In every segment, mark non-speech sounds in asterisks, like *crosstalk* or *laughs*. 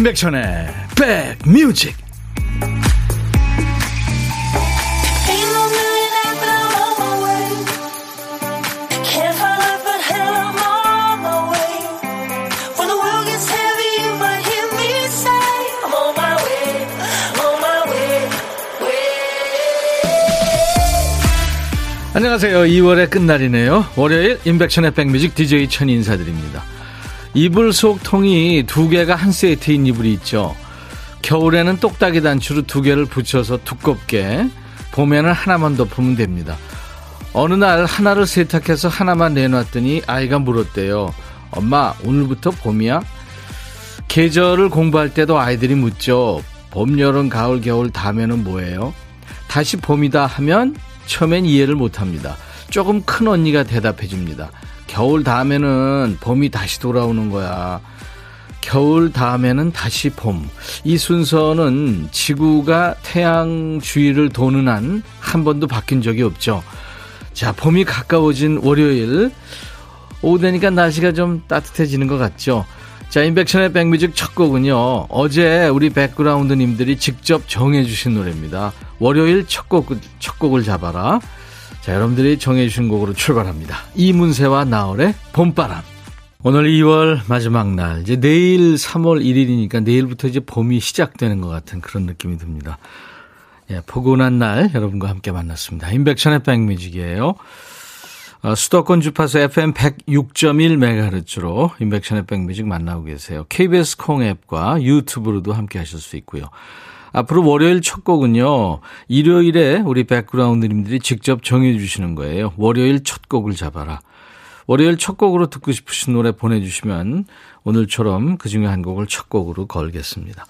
임백천의 백뮤직 안녕하세요. 2월의 끝날이네요. 월요일 임백천의 백뮤직 DJ 천이 인사드립니다. 이불 속 통이 두 개가 한 세트인 이불이 있죠. 겨울에는 똑딱이 단추로 두 개를 붙여서 두껍게, 봄에는 하나만 덮으면 됩니다. 어느 날 하나를 세탁해서 하나만 내놨더니 아이가 물었대요. 엄마, 오늘부터 봄이야? 계절을 공부할 때도 아이들이 묻죠. 봄, 여름, 가을, 겨울 다음에는 뭐예요? 다시 봄이다 하면 처음엔 이해를 못 합니다. 조금 큰 언니가 대답해 줍니다. 겨울 다음에는 봄이 다시 돌아오는 거야. 겨울 다음에는 다시 봄. 이 순서는 지구가 태양 주위를 도는 한 한 번도 바뀐 적이 없죠. 자, 봄이 가까워진 월요일. 오후 되니까 날씨가 좀 따뜻해지는 것 같죠. 자, 인백션의 백뮤직 첫 곡은요. 어제 우리 백그라운드님들이 직접 정해주신 노래입니다. 월요일 첫 곡, 첫 곡을 잡아라. 자, 여러분들이 정해주신 곡으로 출발합니다. 이문세와 나월의 봄바람. 오늘 2월 마지막 날. 이제 내일 3월 1일이니까 내일부터 이제 봄이 시작되는 것 같은 그런 느낌이 듭니다. 예, 포근한 날 여러분과 함께 만났습니다. 인백천의 백뮤직이에요. 어, 수도권 주파수 FM 106.1MHz로 인백션의 백뮤직 만나고 계세요. KBS 콩 앱과 유튜브로도 함께 하실 수 있고요. 앞으로 월요일 첫 곡은요. 일요일에 우리 백그라운드님들이 직접 정해 주시는 거예요. 월요일 첫 곡을 잡아라. 월요일 첫 곡으로 듣고 싶으신 노래 보내주시면 오늘처럼 그 중에 한 곡을 첫 곡으로 걸겠습니다.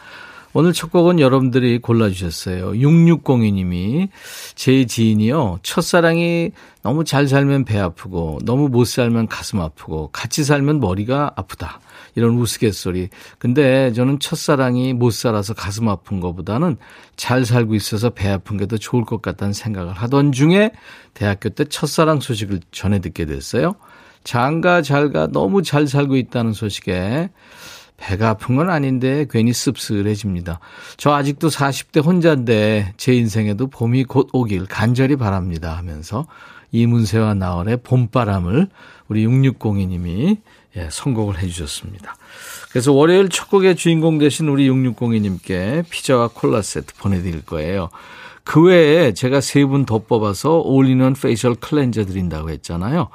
오늘 첫 곡은 여러분들이 골라주셨어요. 6602님이 제 지인이요. 첫사랑이 너무 잘 살면 배 아프고 너무 못 살면 가슴 아프고 같이 살면 머리가 아프다. 이런 우스갯소리. 근데 저는 첫사랑이 못 살아서 가슴 아픈 것보다는 잘 살고 있어서 배 아픈 게 더 좋을 것 같다는 생각을 하던 중에 대학교 때 첫사랑 소식을 전해 듣게 됐어요. 장가 잘가 너무 잘 살고 있다는 소식에 배가 아픈 건 아닌데 괜히 씁쓸해집니다. 저 아직도 40대 혼자인데 제 인생에도 봄이 곧 오길 간절히 바랍니다 하면서 이문세와 나월의 봄바람을 우리 6602님이 예, 선곡을 해 주셨습니다. 그래서 월요일 첫 곡의 주인공 되신 우리 6602님께 피자와 콜라 세트 보내드릴 거예요. 그 외에 제가 세 분 더 뽑아서 올리는 facial cleanser 드린다고 했잖아요.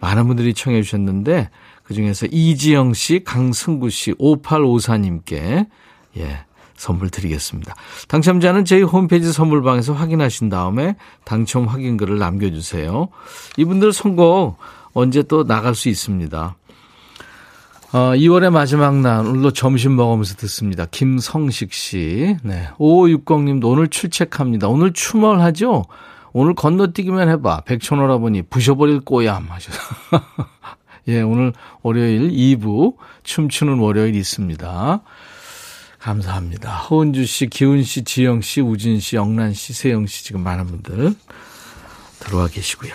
많은 분들이 청해 주셨는데 그 중에서 이지영 씨, 강승구 씨, 5854님께, 예, 선물 드리겠습니다. 당첨자는 저희 홈페이지 선물방에서 확인하신 다음에 당첨 확인글을 남겨주세요. 이분들 선곡 언제 또 나갈 수 있습니다. 어, 2월의 마지막 날, 오늘도 점심 먹으면서 듣습니다. 김성식 씨. 네. 5560님도 오늘 출첵합니다. 오늘 추멀하죠? 오늘 건너뛰기만 해봐. 백촌오라버니 부셔버릴 꼬얌 하셔서. *laughs* 예, 오늘 월요일 2부 춤추는 월요일 있습니다. 감사합니다. 허은주 씨, 기훈 씨, 지영 씨, 우진 씨, 영란 씨, 세영 씨 지금 많은 분들 들어와 계시고요.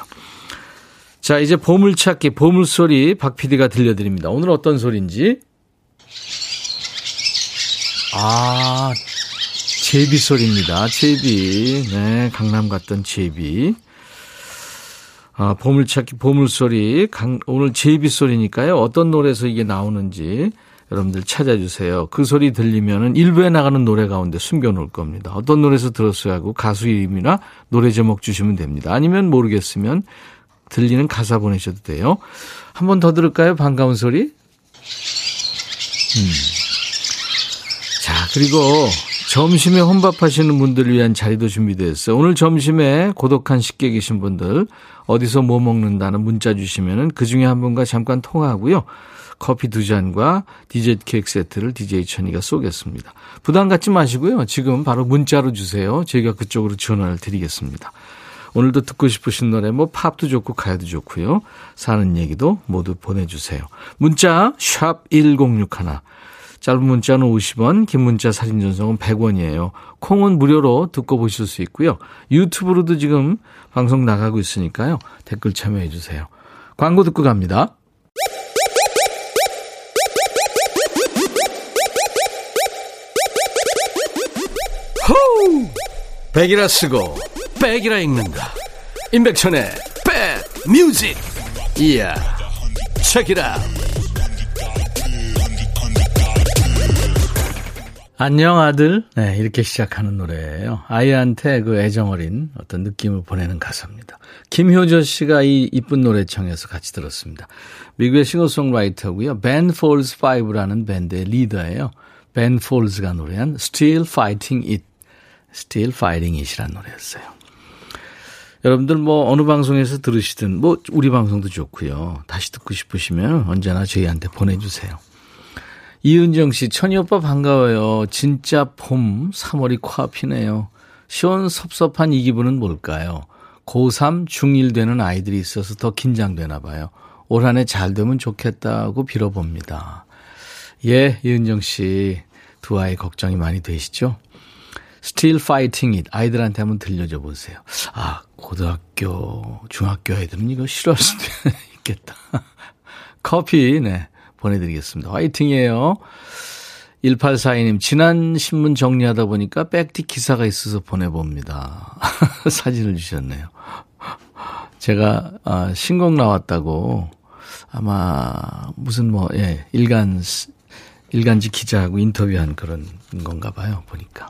자, 이제 보물찾기, 보물소리 박 PD가 들려드립니다. 오늘 어떤 소리인지? 아, 제비 소리입니다. 제비. 네, 강남 갔던 제비. 아, 보물찾기, 보물소리. 강, 오늘 제비 소리니까요. 어떤 노래에서 이게 나오는지 여러분들 찾아주세요. 그 소리 들리면은 일부에 나가는 노래 가운데 숨겨놓을 겁니다. 어떤 노래에서 들었어야 하고 가수 이름이나 노래 제목 주시면 됩니다. 아니면 모르겠으면 들리는 가사 보내셔도 돼요. 한 번 더 들을까요? 반가운 소리? 음. 자, 그리고 점심에 혼밥하시는 분들을 위한 자리도 준비되어 있어요. 오늘 점심에 고독한 식객 계신 분들 어디서 뭐 먹는다는 문자 주시면은 그 중에 한 분과 잠깐 통화하고요. 커피 두 잔과 디저트 케이크 세트를 DJ 천이가 쏘겠습니다. 부담 갖지 마시고요. 지금 바로 문자로 주세요. 저희가 그쪽으로 전화를 드리겠습니다. 오늘도 듣고 싶으신 노래 뭐 팝도 좋고 가요도 좋고요. 사는 얘기도 모두 보내주세요. 문자 샵 1061. 짧은 문자는 50원, 긴 문자 사진 전송은 100원이에요. 콩은 무료로 듣고 보실 수 있고요. 유튜브로도 지금 방송 나가고 있으니까요. 댓글 참여해 주세요. 광고 듣고 갑니다. 호우! 백이라 쓰고 백이라 읽는다 임백천의 백 뮤직. 이야 책이라 안녕 아들. 네 이렇게 시작하는 노래예요. 아이한테 그 애정 어린 어떤 느낌을 보내는 가사입니다. 김효저 씨가 이 이쁜 노래 청해서 같이 들었습니다. 미국의 싱어송라이터고요. 벤 폴즈 5라는 밴드의 리더예요. 벤 폴즈가 노래한 Still Fighting It Still Fighting It이라는 노래였어요. 여러분들 뭐 어느 방송에서 들으시든 뭐 우리 방송도 좋고요. 다시 듣고 싶으시면 언제나 저희한테 보내주세요. 이은정 씨, 천희 오빠 반가워요. 진짜 봄 3월이 코앞이네요. 시원섭섭한 이 기분은 뭘까요? 고3, 중1 되는 아이들이 있어서 더 긴장되나 봐요. 올 한 해 잘 되면 좋겠다고 빌어봅니다. 예, 이은정 씨. 두 아이 걱정이 많이 되시죠? Still Fighting It. 아이들한테 한번 들려줘 보세요. 아, 고등학교, 중학교 애들은 이거 싫어할 수도 *laughs* 있겠다. 커피, 네, 보내드리겠습니다. 화이팅이에요. 1842님, 지난 신문 정리하다 보니까 백티 기사가 있어서 보내봅니다. *laughs* 사진을 주셨네요. 제가, 아, 신곡 나왔다고, 아마, 무슨 뭐, 예, 일간, 일간지 기자하고 인터뷰한 그런 건가 봐요, 보니까.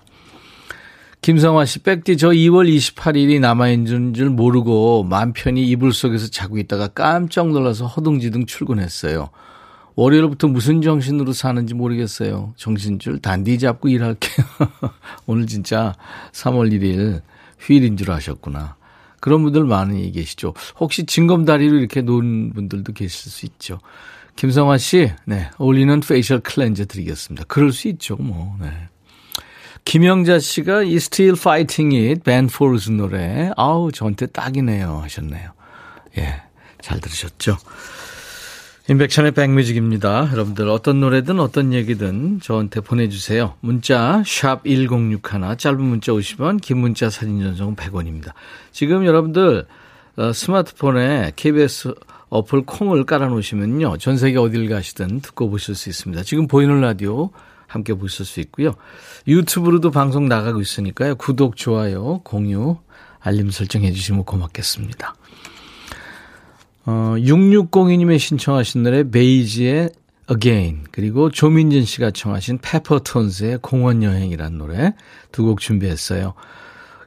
김성화 씨, 백디, 저 2월 28일이 남아있는 줄 모르고 맘 편히 이불 속에서 자고 있다가 깜짝 놀라서 허둥지둥 출근했어요. 월요일부터 무슨 정신으로 사는지 모르겠어요. 정신줄 단디 잡고 일할게요. *laughs* 오늘 진짜 3월 1일 휴일인 줄 아셨구나. 그런 분들 많이 계시죠. 혹시 징검다리로 이렇게 놓은 분들도 계실 수 있죠. 김성화 씨, 네, 어울리는 facial cleanser 드리겠습니다. 그럴 수 있죠, 뭐, 네. 김영자 씨가 이 Still Fighting It, 벤 폴즈 노래. 아우, 저한테 딱이네요. 하셨네요. 예, 잘 들으셨죠? 임백천의 백뮤직입니다. 여러분들 어떤 노래든 어떤 얘기든 저한테 보내주세요. 문자 샵 1061, 짧은 문자 50원, 긴 문자 사진 전송은 100원입니다. 지금 여러분들 어, 스마트폰에 KBS 어플 콩을 깔아놓으시면요. 전 세계 어딜 가시든 듣고 보실 수 있습니다. 지금 보이는 라디오 함께 보실 수 있고요. 유튜브로도 방송 나가고 있으니까요. 구독, 좋아요, 공유, 알림 설정해 주시면 고맙겠습니다. 어, 6602님의 신청하신 노래 베이지의 Again 그리고 조민진 씨가 청하신 페퍼톤스의 공원여행이라는 노래 두 곡 준비했어요.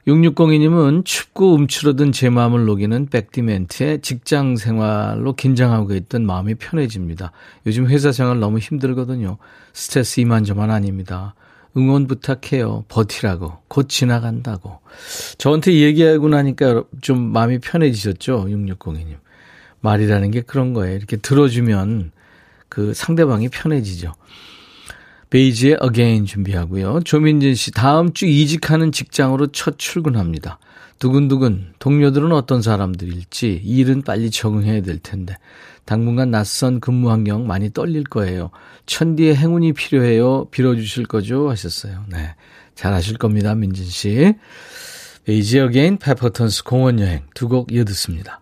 6602님은 춥고 움츠러든 제 마음을 녹이는 백디멘트에 직장 생활로 긴장하고 있던 마음이 편해집니다. 요즘 회사 생활 너무 힘들거든요. 스트레스 이만저만 아닙니다. 응원 부탁해요. 버티라고. 곧 지나간다고. 저한테 얘기하고 나니까 좀 마음이 편해지셨죠? 6602님. 말이라는 게 그런 거예요. 이렇게 들어주면 그 상대방이 편해지죠. 베이지의 Again 준비하고요. 조민진 씨 다음 주 이직하는 직장으로 첫 출근합니다. 두근두근 동료들은 어떤 사람들일지 일은 빨리 적응해야 될 텐데 당분간 낯선 근무 환경 많이 떨릴 거예요. 천디의 행운이 필요해요. 빌어주실 거죠? 하셨어요. 네. 잘하실 겁니다. 민진 씨. 베이지 Again 페퍼턴스 공원여행 두 곡 이어듣습니다.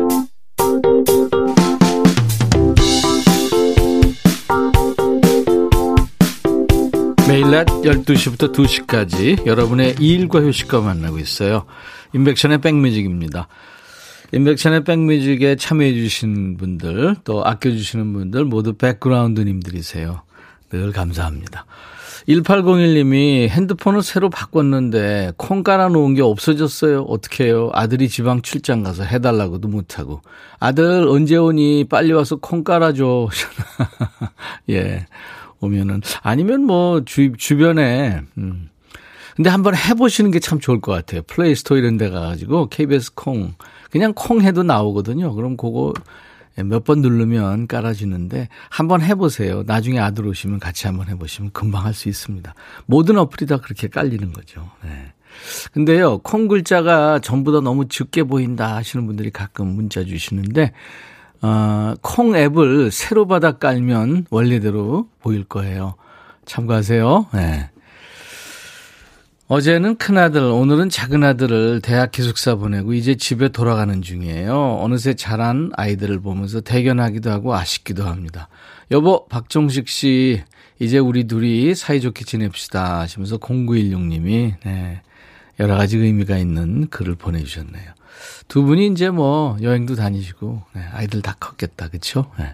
매일 낮 12시부터 2시까지 여러분의 일과 휴식과 만나고 있어요. 인백션의 백뮤직입니다. 인백션의 백뮤직에 참여해 주신 분들 또 아껴주시는 분들 모두 백그라운드님들이세요. 늘 감사합니다. 1801님이 핸드폰을 새로 바꿨는데 콩 깔아놓은 게 없어졌어요. 어떻게 해요? 아들이 지방 출장 가서 해달라고도 못하고. 아들 언제 오니? 빨리 와서 콩 깔아줘. *laughs* 예. 오면은 아니면 뭐 주, 주변에 음. 근데 한번 해보시는 게 참 좋을 것 같아요. 플레이스토어 이런 데 가가지고 KBS 콩 그냥 콩 해도 나오거든요. 그럼 그거 몇 번 누르면 깔아주는데 한번 해보세요. 나중에 아들 오시면 같이 한번 해보시면 금방 할 수 있습니다. 모든 어플이 다 그렇게 깔리는 거죠. 네. 근데요, 콩 글자가 전부 다 너무 적게 보인다 하시는 분들이 가끔 문자 주시는데, 어, 콩 앱을 새로 받아 깔면 원래대로 보일 거예요. 참고하세요. 네. 어제는 큰아들, 오늘은 작은아들을 대학 기숙사 보내고 이제 집에 돌아가는 중이에요. 어느새 자란 아이들을 보면서 대견하기도 하고 아쉽기도 합니다. 여보, 박종식 씨, 이제 우리 둘이 사이좋게 지냅시다 하시면서 0916님이, 네, 여러 가지 의미가 있는 글을 보내주셨네요. 두 분이 이제 뭐 여행도 다니시고, 네, 아이들 다 컸겠다, 그쵸? 네.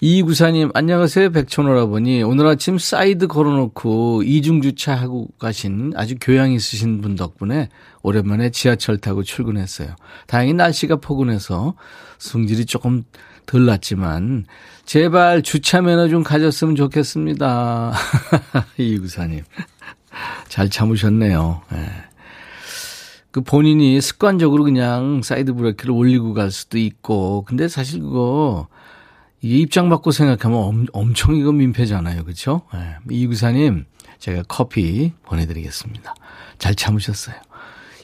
이구사님, 안녕하세요. 백천 오라버니. 오늘 아침 사이드 걸어놓고 이중주차하고 가신 아주 교양 있으신 분 덕분에 오랜만에 지하철 타고 출근했어요. 다행히 날씨가 포근해서 승질이 조금 덜 났지만, 제발 주차 매너 좀 가졌으면 좋겠습니다. *laughs* 이구사님. 잘 참으셨네요. 네. 그 본인이 습관적으로 그냥 사이드 브레이크를 올리고 갈 수도 있고, 근데 사실 그거 입장 바꿔 생각하면 엄, 엄청 이거 민폐잖아요. 그렇죠? 네. 이구사님 제가 커피 보내드리겠습니다. 잘 참으셨어요.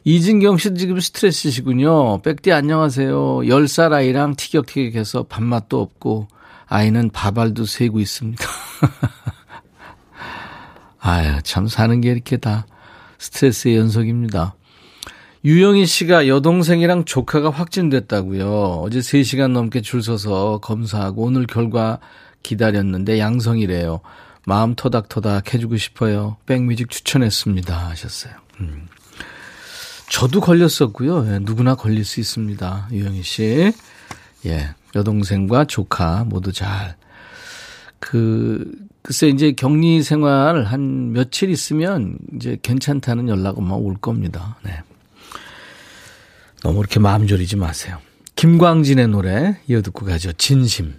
이진경 씨도 지금 스트레스시군요. 백디 안녕하세요. 10살 아이랑 티격태격해서 밥맛도 없고 아이는 밥알도 세고 있습니다. *laughs* 아유, 참 사는 게 이렇게 다 스트레스의 연속입니다. 유영희 씨가 여동생이랑 조카가 확진됐다고요. 어제 3시간 넘게 줄 서서 검사하고 오늘 결과 기다렸는데 양성이래요. 마음 토닥토닥 해주고 싶어요. 백뮤직 추천했습니다. 하셨어요. 음. 저도 걸렸었고요. 예, 누구나 걸릴 수 있습니다. 유영희 씨. 예. 여동생과 조카 모두 잘. 그, 글쎄 이제 격리 생활 한 며칠 있으면 이제 괜찮다는 연락 은막 올 겁니다. 네. 너무 이렇게 마음 졸이지 마세요. 김광진의 노래 이어 듣고 가죠. 진심.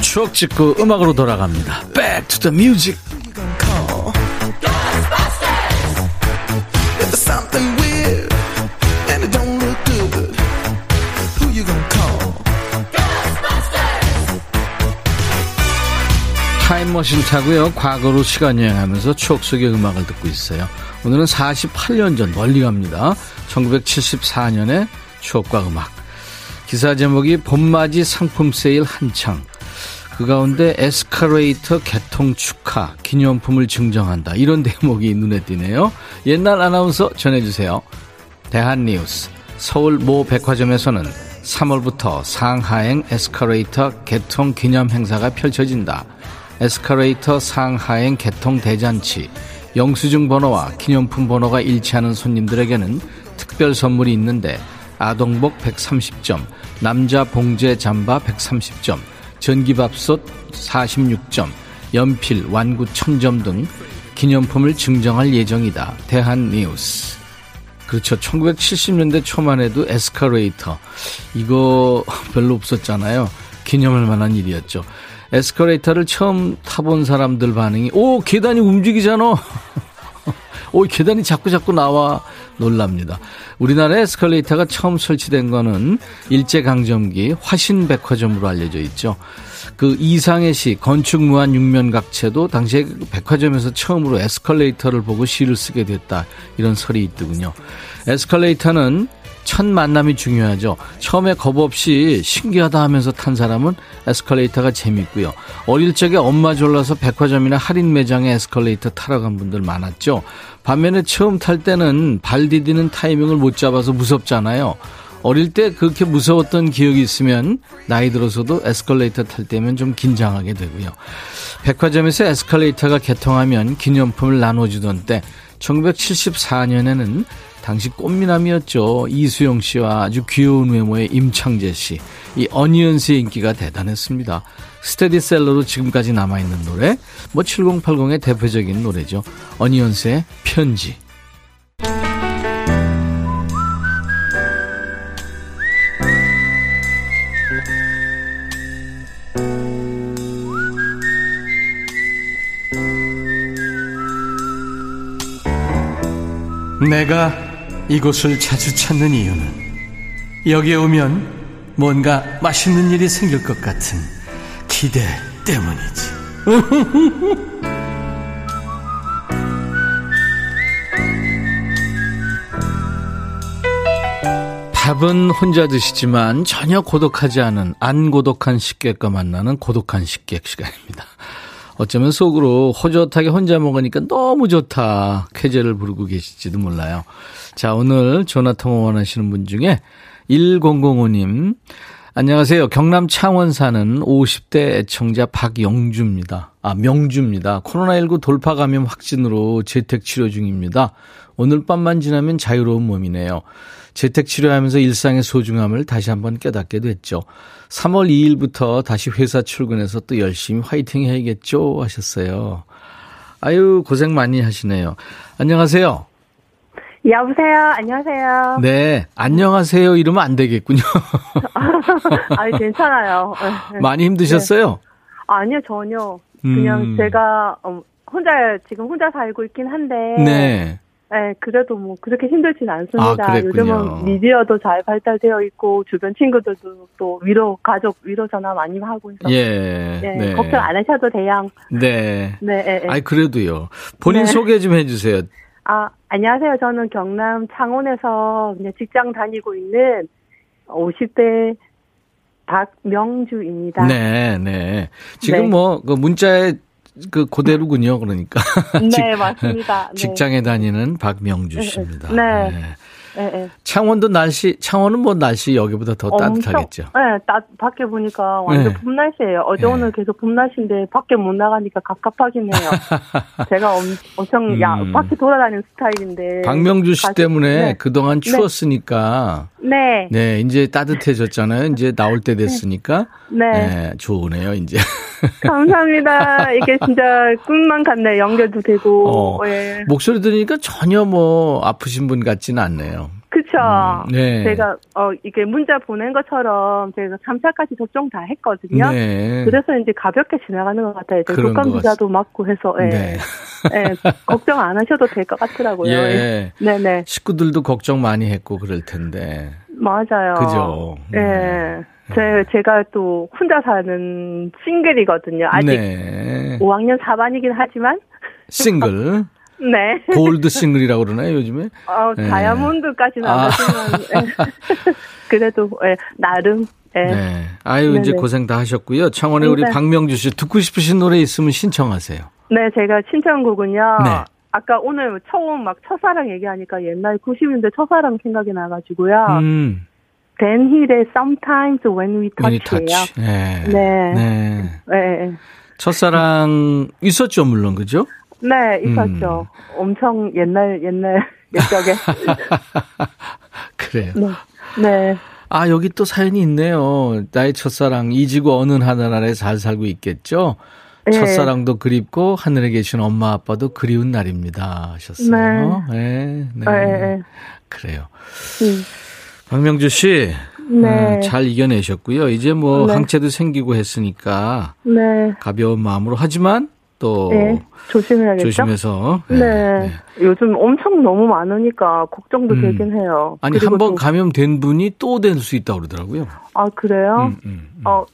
추억 찍고 음악으로 돌아갑니다. Back to the music. 타임머신 타고요. 과거로 시간 여행하면서 추억 속의 음악을 듣고 있어요. 오늘은 48년 전 멀리 갑니다. 1974년의 추억과 음악. 기사 제목이 봄맞이 상품 세일 한창. 그 가운데 에스카레이터 개통 축하 기념품을 증정한다. 이런 *laughs* 대목이 눈에 띄네요. 옛날 아나운서 전해주세요. 대한뉴스. 서울 모 백화점에서는 3월부터 상하행 에스카레이터 개통 기념 행사가 펼쳐진다. 에스카레이터 상하행 개통 대잔치, 영수증 번호와 기념품 번호가 일치하는 손님들에게는 특별 선물이 있는데 아동복 130점, 남자 봉제 잠바 130점, 전기밥솥 46점, 연필, 완구 1000점 등 기념품을 증정할 예정이다. 대한뉴스. 그렇죠. 1970년대 초만 해도 에스카레이터. 이거 별로 없었잖아요. 기념할 만한 일이었죠. 에스컬레이터를 처음 타본 사람들 반응이 오 계단이 움직이잖아. 오 계단이 자꾸 자꾸 나와 놀랍니다. 우리나라 에스컬레이터가 처음 설치된 거는 일제강점기 화신백화점으로 알려져 있죠. 그 이상의 시 건축 무한 육면각체도 당시에 백화점에서 처음으로 에스컬레이터를 보고 시를 쓰게 됐다 이런 설이 있더군요. 에스컬레이터는 첫 만남이 중요하죠. 처음에 겁 없이 신기하다 하면서 탄 사람은 에스컬레이터가 재밌고요. 어릴 적에 엄마 졸라서 백화점이나 할인 매장에 에스컬레이터 타러 간 분들 많았죠. 반면에 처음 탈 때는 발 디디는 타이밍을 못 잡아서 무섭잖아요. 어릴 때 그렇게 무서웠던 기억이 있으면 나이 들어서도 에스컬레이터 탈 때면 좀 긴장하게 되고요. 백화점에서 에스컬레이터가 개통하면 기념품을 나눠주던 때 1974년에는 당시 꽃미남이었죠. 이수영 씨와 아주 귀여운 외모의 임창재 씨. 이 어니언 스의 인기가 대단했습니다. 스테디셀러로 지금까지 남아있는 노래, 뭐 7080의 대표적인 노래죠. 어니언 스의 편지. 내가 이곳을 자주 찾는 이유는 여기에 오면 뭔가 맛있는 일이 생길 것 같은 기대 때문이지. *laughs* 밥은 혼자 드시지만 전혀 고독하지 않은 안 고독한 식객과 만나는 고독한 식객 시간입니다. 어쩌면 속으로 호젓하게 혼자 먹으니까 너무 좋다. 쾌재를 부르고 계실지도 몰라요. 자, 오늘 전화 통화 원하시는 분 중에 1005님. 안녕하세요. 경남 창원 사는 50대 애청자 박영주입니다. 아, 명주입니다. 코로나19 돌파 감염 확진으로 재택 치료 중입니다. 오늘 밤만 지나면 자유로운 몸이네요. 재택 치료하면서 일상의 소중함을 다시 한번 깨닫게 됐죠. 3월 2일부터 다시 회사 출근해서 또 열심히 화이팅 해야겠죠 하셨어요. 아유 고생 많이 하시네요. 안녕하세요. 여보세요. 안녕하세요. 네, 안녕하세요. 이러면 안 되겠군요. *laughs* 아니 괜찮아요. *laughs* 많이 힘드셨어요? 네. 아니요 전혀. 그냥 음. 제가 어, 혼자 지금 혼자 살고 있긴 한데. 네. 네, 그래도 뭐 그렇게 힘들진 않습니다. 아, 요즘은 미디어도 잘 발달되어 있고 주변 친구들도 또 위로 가족 위로 전화 많이 하고 있어서 예, 네, 네. 걱정 안 하셔도 돼요. 네. 네. 네, 네. 아니 그래도요. 본인 네. 소개 좀 해주세요. 아 안녕하세요. 저는 경남 창원에서 직장 다니고 있는 50대 박명주입니다. 네, 네. 지금 네. 뭐그 문자에 그 고대로군요. 그러니까. 네, 맞습니다. *laughs* 네. 직장에 다니는 박명주 네, 씨입니다. 네. 네. 네, 네. 창원도 날씨, 창원은 뭐 날씨 여기보다 더 엄청, 따뜻하겠죠? 네, 따, 밖에 보니까 완전 네. 봄날씨예요. 어제 네. 오늘 계속 봄 날씨인데 밖에 못 나가니까 갑갑하긴 해요. *laughs* 제가 엄, 엄청, 음. 야, 밖에 돌아다니는 스타일인데. 박명주 씨 때문에 네. 그동안 네. 추웠으니까. 네. 네, 이제 따뜻해졌잖아요. 이제 나올 때 됐으니까. 네. 네 좋으네요, 이제. *laughs* 감사합니다. 이게 진짜 꿈만 같네. 연결도 되고. 어, 예. 목소리 들으니까 전혀 뭐 아프신 분 같지는 않네요. 그쵸. 음, 네. 제가, 어, 이게 문자 보낸 것처럼 제가 3차까지 접종 다 했거든요. 네. 그래서 이제 가볍게 지나가는 것 같아요. 독감 비자도 맞고 해서, 예. 네. 예. 걱정 안 하셔도 될 것 같더라고요. 예. 네네. 네. 식구들도 걱정 많이 했고 그럴 텐데. 맞아요. 그죠. 예. 네. 제, 제가 또 혼자 사는 싱글이거든요. 아직 네. 5학년 4반이긴 하지만. 싱글. *laughs* 네. 골드 싱글이라고 그러나요, 요즘에? 어, 네. 다이아몬드까지는 아. 안 하지만. 네. *laughs* 그래도, 네, 나름. 네. 네. 아유, 네네. 이제 고생 다 하셨고요. 창원에 우리 네. 박명주 씨 듣고 싶으신 노래 있으면 신청하세요. 네, 제가 신청곡은요. 네. 아까 오늘 처음 막 첫사랑 얘기하니까 옛날 90년대 첫사랑 생각이 나가지고요. 음. 댄 힐의 Sometimes When We Touch예요. 네. 네. 네. 네. 첫사랑 있었죠, 물론 그죠? 네, 있었죠. 음. 엄청 옛날 옛날 옛적에. *laughs* 그래요. 네. 네. 아, 여기 또 사연이 있네요. 나의 첫사랑 이지구 어느 하늘나라에 잘 살고 있겠죠? 네. 첫사랑도 그립고 하늘에 계신 엄마 아빠도 그리운 날입니다 하셨어요. 네. 네. 네. 네. 그래요. 음. 박명주 씨. 네. 음, 잘 이겨내셨고요. 이제 뭐 네. 항체도 생기고 했으니까 네. 가벼운 마음으로 하지만 또 네. 조심해야겠죠. 조심해서. 네. 네. 요즘 엄청 너무 많으니까 걱정도 음. 되긴 해요. 아니 한 번 감염된 분이 또 될 수 있다 고 그러더라고요. 아 그래요? 음, 음, 음. 어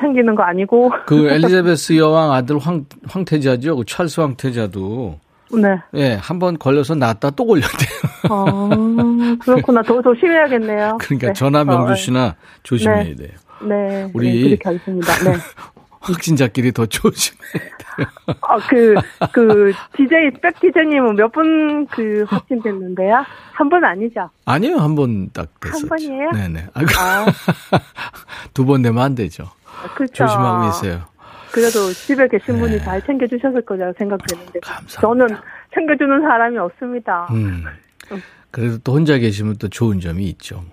생기는 거 아니고. *laughs* 그 엘리자베스 여왕 아들 황 황태자죠. 그 찰스 황태자도 네. 예, 한 번 걸려서 낫다 또 걸렸대요. 아, 그렇구나. 더 조심해야겠네요. 그러니까 네. 전화 명주 씨나 어, 조심해야 네. 돼요. 네. 우리 네, 그렇게 하겠습니다. 네. *laughs* 확진자끼리 더 조심해야 돼요. *laughs* 아, 그, 그, DJ, 백 DJ님은 몇 분 그 확진됐는데요? 한 번 아니죠? 아니요, 한 번 딱 됐었죠. 한 번이에요? 네네. 아. *laughs* 두번 되면 안 되죠. 그렇죠. 조심하고 있어요. 그래도 집에 계신 분이 네. 잘 챙겨주셨을 거라고 생각되는데 감사합니다. 저는 챙겨주는 사람이 없습니다. 음. 그래도 또 혼자 계시면 또 좋은 점이 있죠.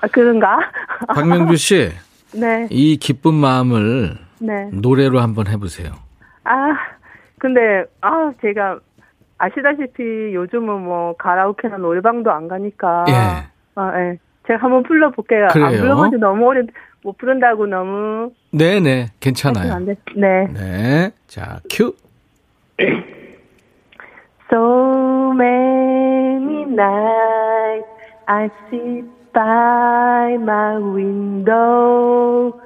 아, 그런가? 박명주 씨. *laughs* 네. 이 기쁜 마음을 네. 노래로 한번 해보세요. 아, 근데 아 제가 아시다시피 요즘은 뭐 가라오케나 노래방도 안 가니까. 예. 아, 예. 제가 한번 불러볼게요. 그래요? 안 불러본 지 너무 오래 못 부른다고 너무. 네네, 괜찮아요. 네. 네. 자, 큐. *clears throat* So many night I sit by my window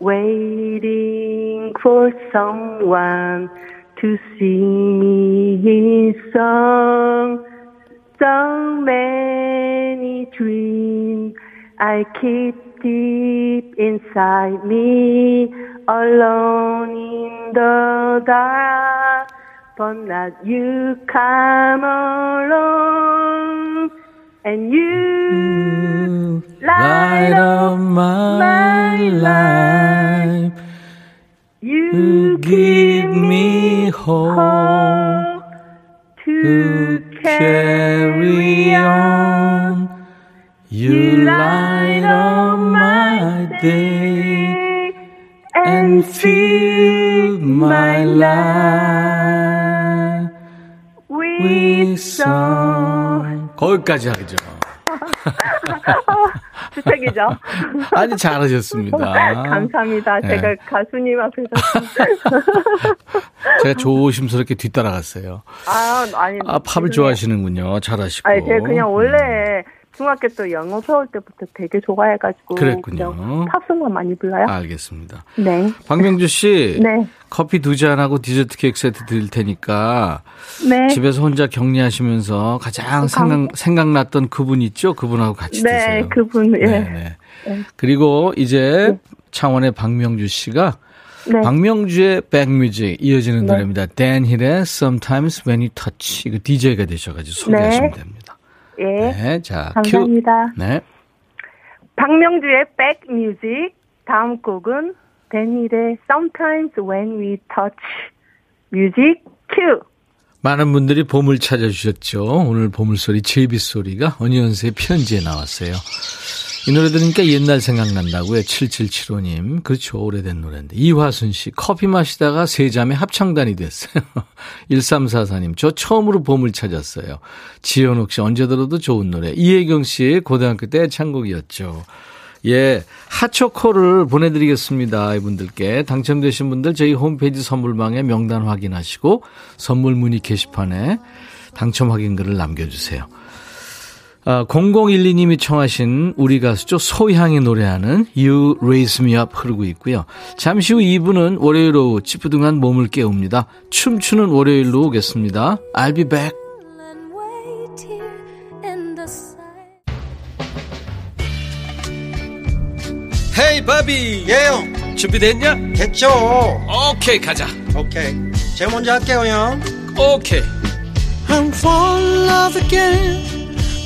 waiting for someone to sing me his song. So many dreams I keep deep inside me, alone in the dark. But not you come along, and you light up my life. You give me hope to carry on. You light up my day and fill my life with song. 거기까지 하죠. *laughs* 주책이죠. 아니 잘하셨습니다. 감사합니다. 네. 제가 가수님 앞에서 제가 조심스럽게 뒤따라갔어요. 아 아니. 아 팝을 좋아하시는군요. 잘하시고. 아니 제가 그냥 원래 음. 중학교 때 영어 배울 때부터 되게 좋아해가지고 그랬군요. 팝송만 많이 불러요. 알겠습니다. 네. 박명주 씨, *laughs* 네. 커피 두 잔하고 디저트 케이크 세트 드릴 테니까 네. 집에서 혼자 격리하시면서 가장 생각 생각났던 그분 있죠? 그분하고 같이 네, 드세요. 네, 그분. 예. 네, 네. 그리고 이제 네. 창원의 박명주 씨가 네. 박명주의 백뮤직 이어지는 네. 노래입니다. 댄 힐의 Sometimes When You Touch 이거 DJ가 되셔가지고 소개하시면 됩니다. 예. 네, 자, 감사합니다. 큐. 네. 박명주의 백뮤직 다음 곡은 댄 힐의 Sometimes When We Touch 뮤직 큐. 많은 분들이 봄을 찾아주셨죠. 오늘 보물소리, 제비소리가 어니언스의 편지에 나왔어요. 이 노래 들으니까 옛날 생각난다고요. 7775님. 그렇죠. 오래된 노래인데. 이화순 씨. 커피 마시다가 세 자매 합창단이 됐어요. *laughs* 1344님. 저 처음으로 봄을 찾았어요. 지현욱 씨. 언제 들어도 좋은 노래. 이혜경 씨. 고등학교 때 창곡이었죠. 예. 하초코를 보내드리겠습니다. 이분들께. 당첨되신 분들 저희 홈페이지 선물방에 명단 확인하시고 선물 문의 게시판에 당첨 확인글을 남겨주세요. 아, 0012님이 청하신 우리 가수죠. 소향이 노래하는 You Raise Me Up 흐르고 있고요. 잠시 후 2부는 월요일 오후 찌뿌둥한 몸을 깨웁니다. 춤추는 월요일로 오겠습니다. I'll be back. 헤이 바비 예영 준비됐냐? 됐죠 오케이 가자 오케이 제가 먼저 할게요 형 오케이 I'm fall in love again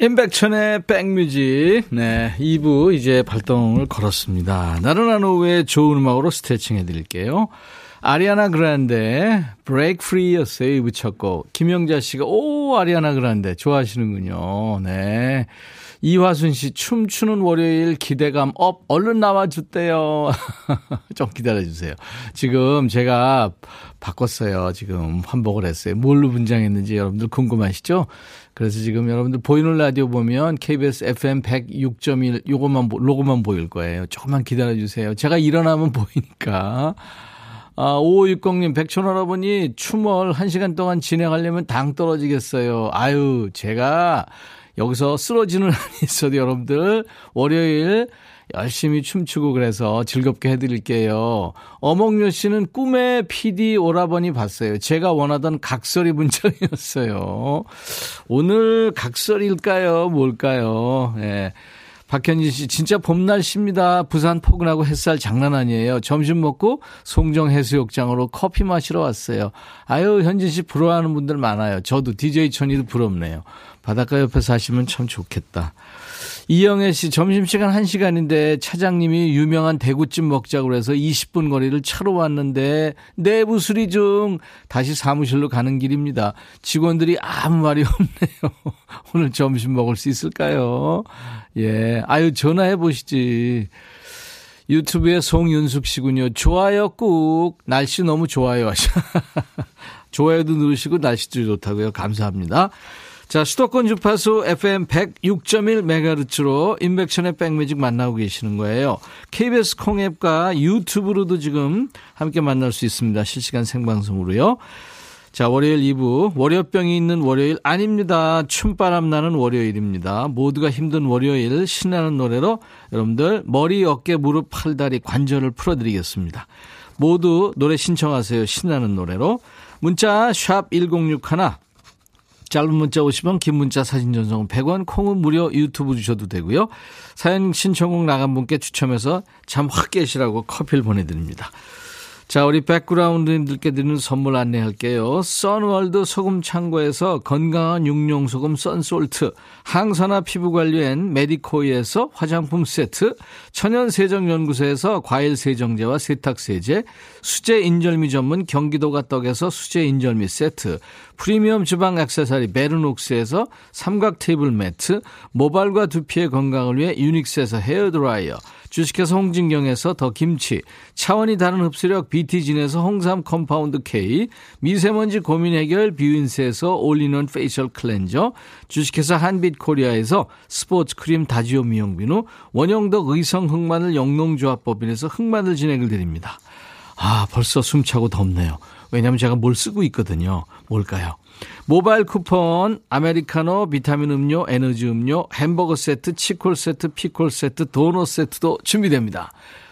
임백천의 백뮤직. 네. 2부 이제 발동을 걸었습니다. 나른한 오후에 좋은 음악으로 스트레칭 해드릴게요. 아리아나 그란데, Break Free였어요. 2부 첫 곡. 김영자 씨가, 오, 아리아나 그란데. 좋아하시는군요. 네. 이화순 씨, 춤추는 월요일 기대감 up, 얼른 나와주대요. *laughs* 좀 기다려주세요. 지금 제가 바꿨어요. 지금 환복을 했어요. 뭘로 분장했는지 여러분들 궁금하시죠? 그래서 지금 여러분들 보이는 라디오 보면 KBS FM 106.1 요것만 로고만 보일 거예요. 조금만 기다려 주세요. 제가 일어나면 *laughs* 보이니까. 아, 5560님, 백촌할아버니 춤을 1시간 동안 진행하려면 당 떨어지겠어요. 아유, 제가 여기서 쓰러지는 *laughs* 한이 있어도 여러분들 월요일 열심히 춤추고 그래서 즐겁게 해드릴게요. 어몽요 씨는 꿈에 PD 오라버니 봤어요. 제가 원하던 각설이 문장이었어요. 오늘 각설일까요? 뭘까요? 예. 네. 박현진 씨, 진짜 봄 날씨입니다. 부산 포근하고 햇살 장난 아니에요. 점심 먹고 송정 해수욕장으로 커피 마시러 왔어요. 아유, 현진 씨 부러워하는 분들 많아요. 저도 DJ 천이도 부럽네요. 바닷가 옆에 사시면 참 좋겠다. 이영애 씨, 점심시간 1시간인데 차장님이 유명한 대구찜 먹자고 해서 20분 거리를 차로 왔는데 내부 수리 중 다시 사무실로 가는 길입니다. 직원들이 아무 말이 없네요. *laughs* 오늘 점심 먹을 수 있을까요? 예. 아유, 전화해 보시지. 유튜브에 송윤숙 씨군요. 좋아요 꾹. 날씨 너무 좋아요. *laughs* 좋아요도 누르시고 날씨도 좋다고요. 감사합니다. 자, 수도권 주파수 FM 106.1MHz로 인백션의 백뮤직 만나고 계시는 거예요. KBS 콩앱과 유튜브로도 지금 함께 만날 수 있습니다. 실시간 생방송으로요. 자, 월요일 2부. 월요병이 있는 월요일 아닙니다. 춤바람 나는 월요일입니다. 모두가 힘든 월요일 신나는 노래로 여러분들 머리, 어깨, 무릎, 팔 다리, 관절을 풀어드리겠습니다. 모두 노래 신청하세요. 신나는 노래로. 문자 1061, 짧은 문자 50원, 긴 문자 사진 전송은 100원, 콩은 무료 유튜브 주셔도 되고요. 사연 신청곡 나간 분께 추첨해서 잠 확 깨시라고 커피를 보내드립니다. 자, 우리 백그라운드님들께 드리는 선물 안내할게요. 선월드 소금 창고에서 건강한 육룡 소금 썬솔트, 항산화 피부 관리엔 메디코이에서 화장품 세트, 천연 세정 연구소에서 과일 세정제와 세탁 세제, 수제 인절미 전문 경기도가 떡에서 수제 인절미 세트, 프리미엄 주방 액세서리 베르녹스에서 삼각 테이블 매트, 모발과 두피의 건강을 위해 유닉스에서 헤어 드라이어, 주식회사 홍진경에서 더 김치, 차원이 다른 흡수력 BT진에서 홍삼 compound K, 미세먼지 고민 해결 뷰인스에서 올리는 facial cleanser, 주식회사 한빛코리아에서 스포츠 크림 다지오 미용비누, 원형덕 의성 흑마늘 영농조합법인에서 흑마늘 진액을 드립니다. 아, 벌써 숨차고 덥네요. 왜냐하면 제가 뭘 쓰고 있거든요. 뭘까요? 모바일 쿠폰, 아메리카노, 비타민 음료, 에너지 음료, 햄버거 세트, 치콜 세트, 피콜 세트, 도넛 세트도 준비됩니다.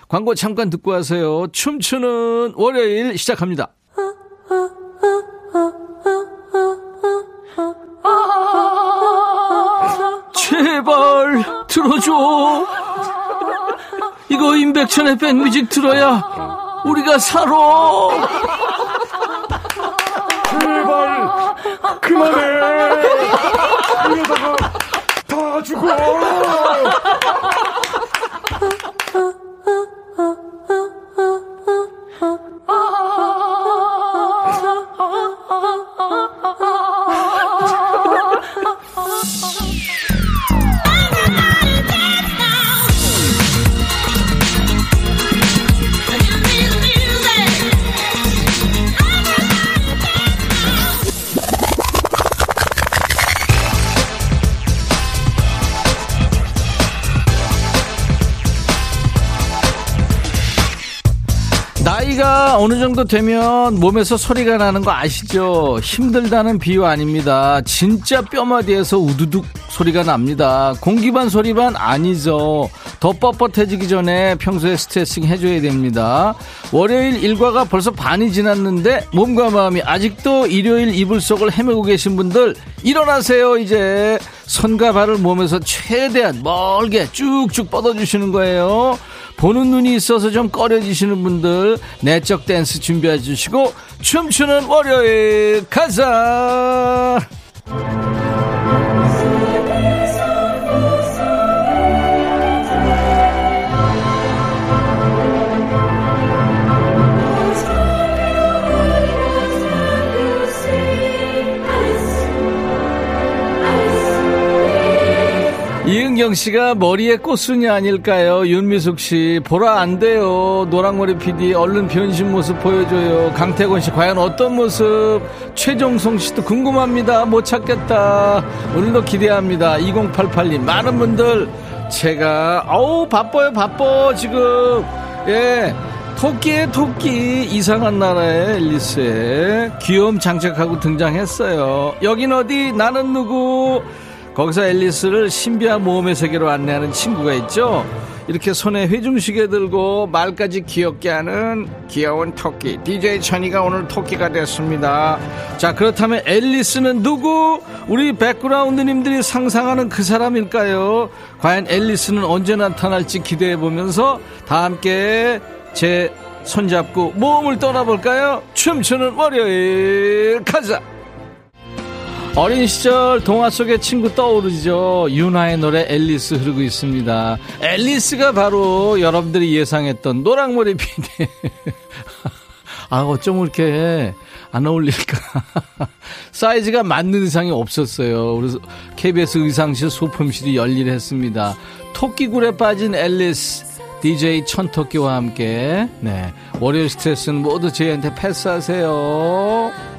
광고 잠깐 듣고 와세요. 춤추는 월요일 시작합니다. 제발 들어줘. 이거 임백천의 백뮤직 들어야 우리가 살아. 제발! 그만해! 이러다가 다 죽어 정도 되면 몸에서 소리가 나는 거 아시죠? 힘들다는 비유 아닙니다. 진짜 뼈마디에서 우두둑 소리가 납니다. 공기반 소리반 아니죠. 더 뻣뻣해지기 전에 평소에 스트레칭 해줘야 됩니다. 월요일 일과가 벌써 반이 지났는데 몸과 마음이 아직도 일요일 이불 속을 헤매고 계신 분들 일어나세요 이제 손과 발을 몸에서 최대한 멀게 쭉쭉 뻗어주시는 거예요. 보는 눈이 있어서 좀 꺼려지시는 분들 내적 댄스 준비해 주시고 춤추는 월요일 가자 이은경 씨가 머리에 꽃순이 아닐까요? 윤미숙 씨, 보라 안 돼요. 노랑머리 PD, 얼른 변신 모습 보여줘요. 강태곤 씨, 과연 어떤 모습? 최종성 씨도 궁금합니다. 못 찾겠다. 오늘도 기대합니다. 2088님, 많은 분들, 제가, 어우, 바빠요, 바빠, 지금. 예. 토끼의 토끼 이상한 나라의 앨리스에 귀여움 장착하고 등장했어요. 여긴 어디? 나는 누구? 거기서 앨리스를 신비한 모험의 세계로 안내하는 친구가 있죠. 이렇게 손에 회중시계 들고 말까지 귀엽게 하는 귀여운 토끼. DJ 천이가 오늘 토끼가 됐습니다. 자, 그렇다면 앨리스는 누구? 우리 백그라운드님들이 상상하는 그 사람일까요? 과연 앨리스는 언제 나타날지 기대해 보면서 다 함께 제 손잡고 모험을 떠나볼까요? 춤추는 월요일 가자! 어린 시절 동화 속의 친구 떠오르죠. 윤하의 노래 앨리스 흐르고 있습니다. 앨리스가 바로 여러분들이 예상했던 노랑머리 피디. *laughs* 아, 어쩜 이렇게 안 어울릴까. *laughs* 사이즈가 맞는 의상이 없었어요. 그래서 KBS 의상실 소품실이 열일했습니다. 토끼굴에 빠진 앨리스. DJ 천토끼와 함께, 네. 월요일 스트레스는 모두 저희한테 패스하세요.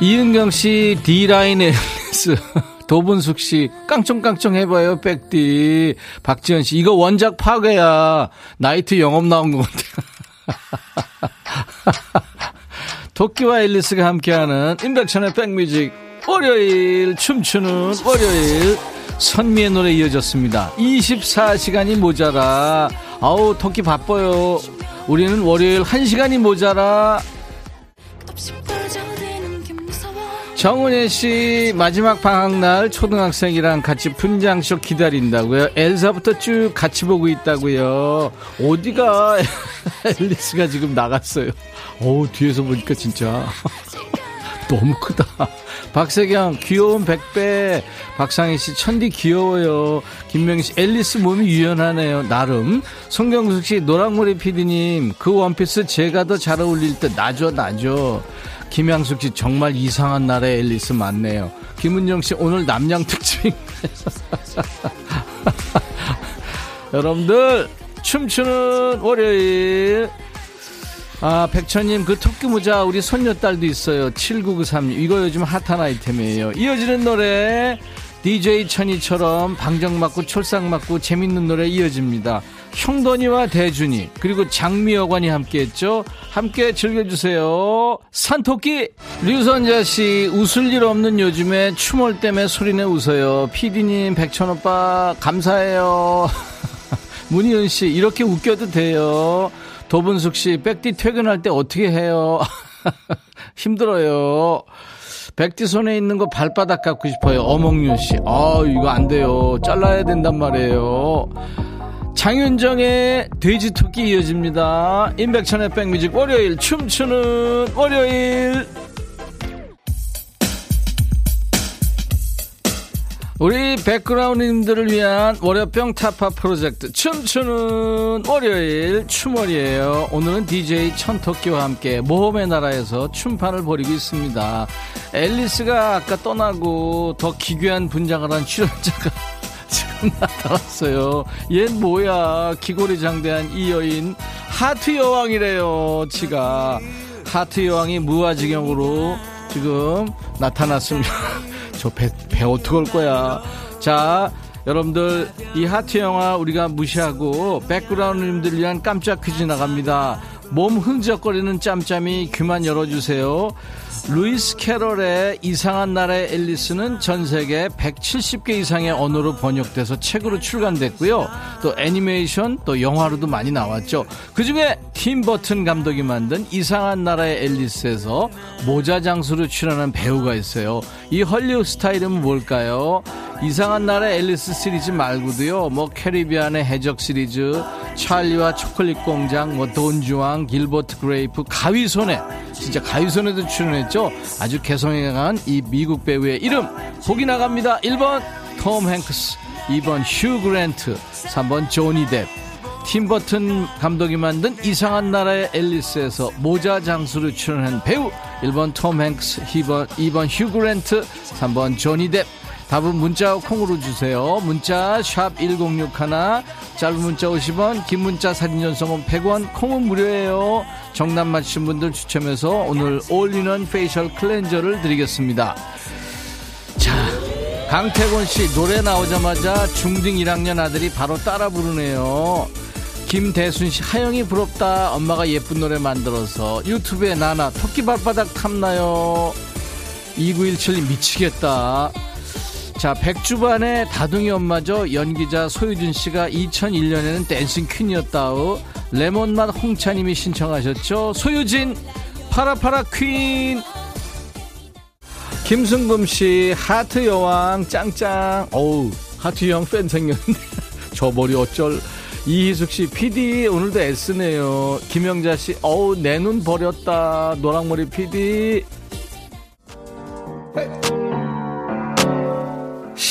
이은경 씨, D라인 앨리스. *laughs* 도분숙 씨, 깡총깡총 해봐요, 백디. 박지현 씨, 이거 원작 파괴야. 나이트 영업 나온 것 같아. *laughs* 도끼와 앨리스가 함께하는 인백천의 백뮤직. 월요일, 춤추는 월요일. 선미의 노래 이어졌습니다. 24시간이 모자라. 아우, 토끼 바빠요. 우리는 월요일 1시간이 모자라. 정은혜 씨 마지막 방학 날 초등학생이랑 같이 분장쇼 기다린다고요. 엘사부터 쭉 같이 보고 있다고요. 어디가 *laughs* 앨리스가 지금 나갔어요. 어우 뒤에서 보니까 진짜 *laughs* 너무 크다. 박세경 귀여운 백배 박상희 씨 천디 귀여워요 김명희 씨 앨리스 몸이 유연하네요 나름 송경숙 씨 노랑머리 피디님 그 원피스 제가 더 잘 어울릴 듯 나죠 나죠 김양숙 씨 정말 이상한 나라의 앨리스 맞네요. 김은정 씨 오늘 남양 특징. *laughs* 여러분들 춤추는 월요일. 아, 백천님, 그 토끼 모자 우리 손녀딸도 있어요. 7993. 이거 요즘 핫한 아이템이에요. 이어지는 노래, DJ 천이처럼 방정 맞고 촐싹 맞고 재밌는 노래 이어집니다. 형돈이와 대준이 그리고 장미여관이 함께 했죠. 함께 즐겨주세요. 산토끼 류선자 씨 웃을 일 없는 요즘에 춤을 때문에 소리내 웃어요. 피디님 백천오빠 감사해요. *laughs* 문희은 씨 이렇게 웃겨도 돼요. 도분숙 씨 백디 퇴근할 때 어떻게 해요? *laughs* 힘들어요. 백디 손에 있는 거 발바닥 갖고 싶어요. 어몽윤 씨. 아, 이거 안 돼요. 잘라야 된단 말이에요. 장윤정의 돼지토끼 이어집니다. 임백천의 백뮤직 월요일 춤추는 월요일 우리 백그라운드님들을 위한 월요병 타파 프로젝트 춤추는 월요일 춤월이에요. 오늘은 DJ 천토끼와 함께 모험의 나라에서 춤판을 벌이고 있습니다. 앨리스가 아까 떠나고 더 기괴한 분장을 한 출연자가 *laughs* 지금 나타났어요. 얜 뭐야. 기골이 장대한 이 여인. 하트 여왕이래요. 지가. 하트 여왕이 무아지경으로 지금 나타났습니다. *laughs* 저 배, 배 어떡할 거야. 자, 여러분들, 이 하트 영화 우리가 무시하고 백그라운드님들 위한 깜짝 퀴즈 나갑니다. 몸 흥적거리는 짬짬이 귀만 열어주세요. 루이스 캐럴의 이상한 나라의 앨리스는 전 세계 170개 이상의 언어로 번역돼서 책으로 출간됐고요. 또 애니메이션, 또 영화로도 많이 나왔죠. 그 중에 팀 버튼 감독이 만든 이상한 나라의 앨리스에서 모자 장수로 출연한 배우가 있어요. 이 헐리우드 스타 이름은 뭘까요? 이상한 나라의 앨리스 시리즈 말고도요. 뭐 캐리비안의 해적 시리즈, 찰리와 초콜릿 공장, 뭐 돈 주앙, 길버트 그레이프, 가위손에 진짜 가위손에도 출연했죠. 아주 개성이 강한 이 미국 배우의 이름 보기 나갑니다. 1번 톰 행크스, 2번 휴 그랜트, 3번 조니 뎁. 팀버튼 감독이 만든 이상한 나라의 앨리스에서 모자 장수로 출연한 배우 1번 톰 행크스 2번, 2번 휴 그랜트 3번 조니 뎁 답은 문자 콩으로 주세요. 문자 샵 1061, 짧은 문자 50원, 긴 문자 사진 전송은 100원, 콩은 무료예요. 정답 맞히신 분들 추첨해서 오늘 올리는 facial cleanser를 드리겠습니다. 자, 강태곤 씨 노래 나오자마자 중등 1학년 아들이 바로 따라 부르네요. 김대순 씨 하영이 부럽다. 엄마가 예쁜 노래 만들어서 유튜브에 나나 토끼 발바닥 탐나요. 2917 미치겠다. 자, 백주부의 다둥이 엄마죠. 연기자 소유진 씨가 2001년에는 dancing queen이었다우. 레몬맛 홍차님이 신청하셨죠. 소유진, 파라파라 Queen. 김승금 씨, 하트 여왕, 짱짱. 어우, 하트 여왕 팬 생겼는데. *laughs* 저 머리 어쩔. 이희숙 씨, PD, 오늘도 애쓰네요. 김영자 씨, 어우, 내 눈 버렸다. 노랑머리 PD.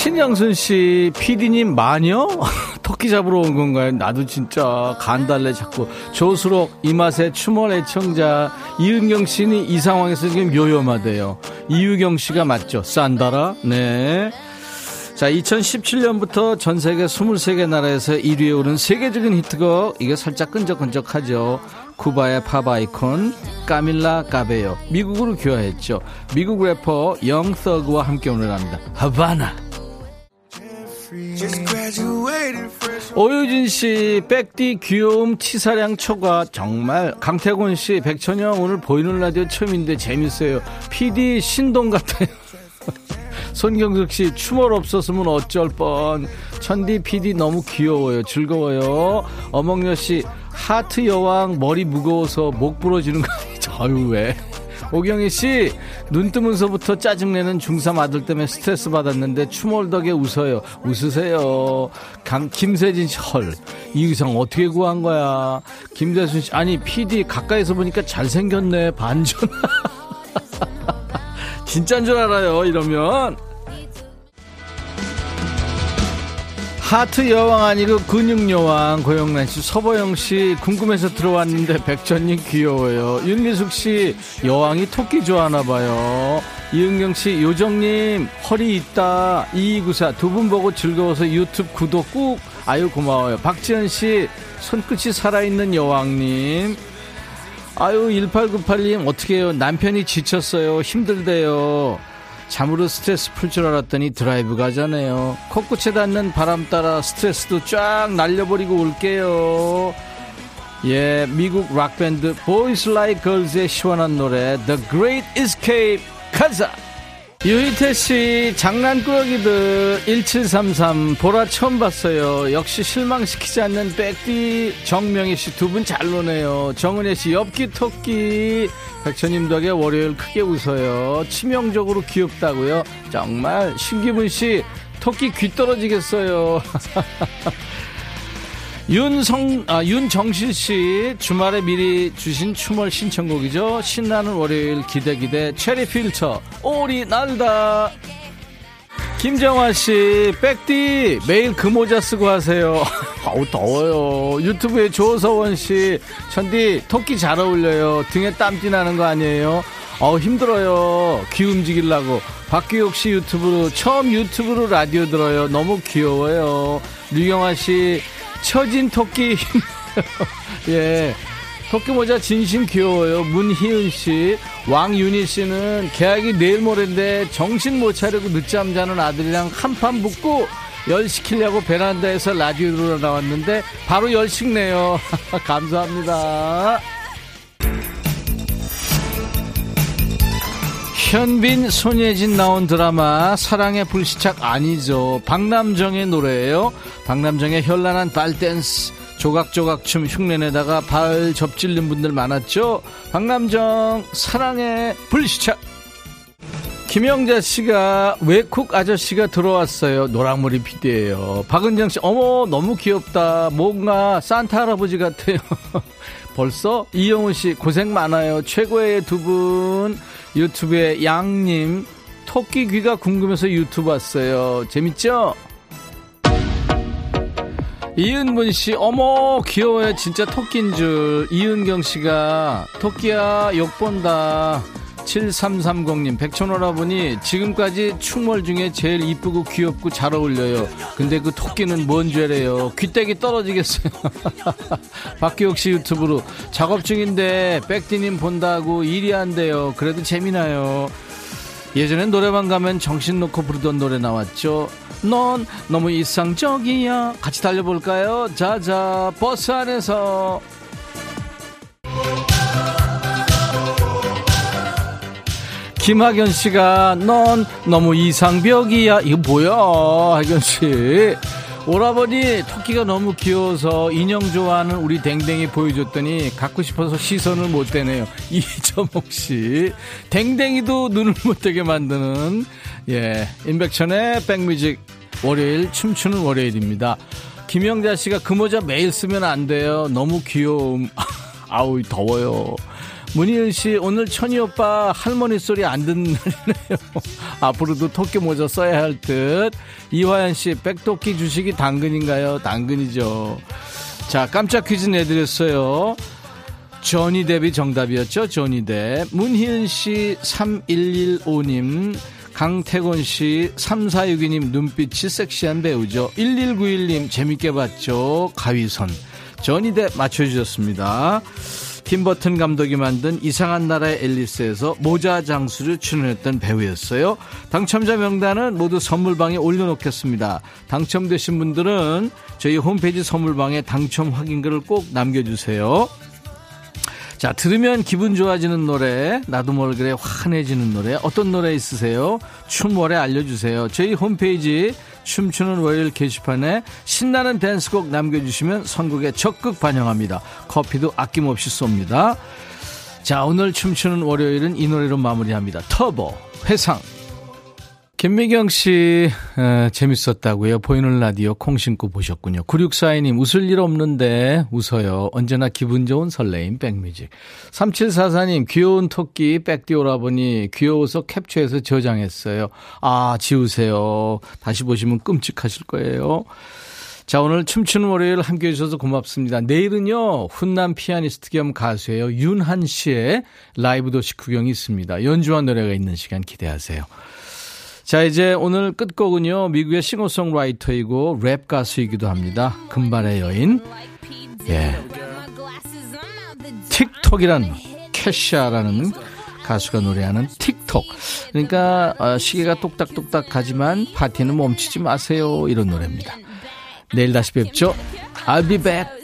신영순 씨, PD님 마녀? *laughs* 토끼 잡으러 온 건가요? 나도 진짜 간달래 자꾸. 조수록, 이맛의 추몰 애청자. 이은경 씨는 이 상황에서 지금 요염하대요. 이유경 씨가 맞죠? 싼다라? 네. 자, 2017년부터 전 세계 23개 나라에서 1위에 오른 세계적인 히트곡. 이게 살짝 끈적끈적하죠. 쿠바의 팝 아이콘 까밀라 까베요. 미국으로 귀화했죠. 미국 래퍼 영서그와 함께 오늘 합니다. 하바나. 오유진 씨, 백디 귀여움 치사량 초과 정말 강태곤 씨, 백천영 오늘 보이는 라디오 처음인데 재밌어요. PD 신동 같아요. *laughs* 손경숙 씨, 추몰 없었으면 어쩔 뻔. 천디 PD 너무 귀여워요. 즐거워요. 어몽여 씨, 하트 여왕 머리 무거워서 목 부러지는 거 아니죠? *laughs* 아유, 왜? 오경희 씨, 눈 뜨면서부터 짜증내는 중3 아들 때문에 스트레스 받았는데 추몰 덕에 웃어요. 웃으세요. 강, 김세진 씨, 헐. 이 의상 어떻게 구한 거야? 김대순 씨, 아니, PD 가까이서 보니까 잘생겼네. 반전. *laughs* 진짠 줄 알아요, 이러면. 하트 여왕 아니고 근육 여왕 고영란 씨, 서보영 씨 궁금해서 들어왔는데 백천님 귀여워요. 윤미숙 씨 여왕이 토끼 좋아하나 봐요. 이은경 씨 요정님 허리 있다. 이구사 두 분 보고 즐거워서 유튜브 구독 꾹. 아유 고마워요. 박지현 씨 손끝이 살아있는 여왕님. 아유 1898님 어떻게 해요 남편이 지쳤어요 힘들대요 잠으로 스트레스 풀 줄 알았더니 드라이브 가잖아요. 코끝에 닿는 바람 따라 스트레스도 쫙 날려버리고 올게요. 예, 미국 락밴드 Boys Like Girls의 시원한 노래 The Great Escape 가자! 유희태 씨, 장난꾸러기들 1733 보라 처음 봤어요. 역시 실망시키지 않는 백디 정명희 씨 두 분 잘 노네요. 정은혜 씨 엽기 토끼 백천님 덕에 월요일 크게 웃어요. 치명적으로 귀엽다고요. 정말 신기분 씨 토끼 귀 떨어지겠어요. *laughs* 윤성, 아, 윤정실 씨, 주말에 미리 주신 춤을 신청곡이죠. 신나는 월요일 기대 기대, 체리 필터, 오리 날다. 김정화 씨, 백디, 매일 그 모자 쓰고 하세요. *laughs* 아우, 더워요. 유튜브에 조서원 씨, 천디, 토끼 잘 어울려요. 등에 땀띠 나는 거 아니에요? 어우, 힘들어요. 귀 움직이려고. 박규혁 씨 유튜브로, 처음 유튜브로 라디오 들어요. 너무 귀여워요. 류경아 씨, 처진 토끼. *laughs* 예. 토끼 모자 진심 귀여워요. 문희은 씨. 왕윤희 씨는 계약이 내일 모레인데 정신 못 차리고 늦잠 자는 아들이랑 한판 붙고 열 시키려고 베란다에서 라디오로 나왔는데 바로 열 식네요. *laughs* 감사합니다. 현빈, 손예진 나온 드라마 사랑의 불시착 아니죠. 박남정의 노래예요. 박남정의 현란한 발댄스 조각조각 춤 흉내내다가 발 접질린 분들 많았죠. 박남정 사랑의 불시착 김영자 씨가 외국 아저씨가 들어왔어요. 노랑머리 피디예요. 박은정 씨, 어머 너무 귀엽다. 뭔가 산타 할아버지 같아요. *laughs* 벌써 이영우 씨 고생 많아요. 최고의 두 분. 유튜브에 양님 토끼 귀가 궁금해서 유튜브 왔어요. 재밌죠? 이은문 씨, 어머, 귀여워요. 진짜 토끼인 줄. 이은경 씨가, 토끼야, 욕 본다. 7330님, 백촌오라보니 지금까지 충몰 중에 제일 이쁘고 귀엽고 잘 어울려요. 근데 그 토끼는 뭔 죄래요? 귀때기 떨어지겠어요. *laughs* 박기옥 씨 유튜브로 작업 중인데 백디님 본다고 일이 안 돼요. 그래도 재미나요. 예전엔 노래방 가면 정신 놓고 부르던 노래 나왔죠. 넌 너무 이상적이야. 같이 달려볼까요? 자자, 버스 안에서. 김학연 씨가 넌 너무 이상벽이야. 이거 뭐야, 학연 씨. 오라버니 토끼가 너무 귀여워서 인형 좋아하는 우리 댕댕이 보여줬더니 갖고 싶어서 시선을 못 대네요. *laughs* 이점옥 씨. 댕댕이도 눈을 못 뜨게 만드는 예 임백천의 백뮤직 월요일 춤추는 월요일입니다. 김영자 씨가 그 모자 매일 쓰면 안 돼요. 너무 귀여움. *laughs* 아우 더워요. 문희은 씨, 오늘 천희 오빠 할머니 소리 안 듣는 날이네요. *laughs* 앞으로도 토끼 모자 써야 할 듯. 이화연 씨, 백토끼 주식이 당근인가요? 당근이죠. 자, 깜짝 퀴즈 내드렸어요. 조니 뎁이 정답이었죠? 조니 뎁. 문희은 씨, 3115님. 강태곤 씨, 3462님 눈빛이 섹시한 배우죠. 1191님 재밌게 봤죠. 가위선. 전이대 맞춰 주셨습니다. 팀버튼 감독이 만든 이상한 나라의 앨리스에서 모자 장수를 출연했던 배우였어요. 당첨자 명단은 모두 선물방에 올려놓겠습니다. 당첨되신 분들은 저희 홈페이지 선물방에 당첨 확인글을 꼭 남겨주세요. 자, 들으면 기분 좋아지는 노래, 나도 모르게 환해지는 노래, 어떤 노래 있으세요? 춤 노래 알려주세요. 저희 홈페이지 춤추는 월요일 게시판에 신나는 댄스곡 남겨주시면 선곡에 적극 반영합니다. 커피도 아낌없이 쏩니다. 자, 오늘 춤추는 월요일은 이 노래로 마무리합니다. 터보, 회상. 김미경 씨, 에, 재밌었다고요. 보이는 라디오 콩 신고 보셨군요. 9642님, 웃을 일 없는데 웃어요. 언제나 기분 좋은 설레임 백뮤직. 3744님, 귀여운 토끼 백디오라보니 귀여워서 캡처해서 저장했어요. 아, 지우세요. 다시 보시면 끔찍하실 거예요. 자, 오늘 춤추는 월요일 함께 해주셔서 고맙습니다. 내일은요, 훈남 피아니스트 겸 가수예요. 윤한 씨의 라이브 도시 구경이 있습니다. 연주한 노래가 있는 시간 기대하세요. 자, 이제 오늘 끝곡은요, 미국의 싱어송라이터이고 랩 가수이기도 합니다. 금발의 여인. 예. Tik Tok이란 케샤라는 가수가 노래하는 Tik Tok. 그러니까 어, 시계가 똑딱똑딱 가지만 파티는 멈추지 마세요. 이런 노래입니다. 내일 다시 뵙죠. I'll be back.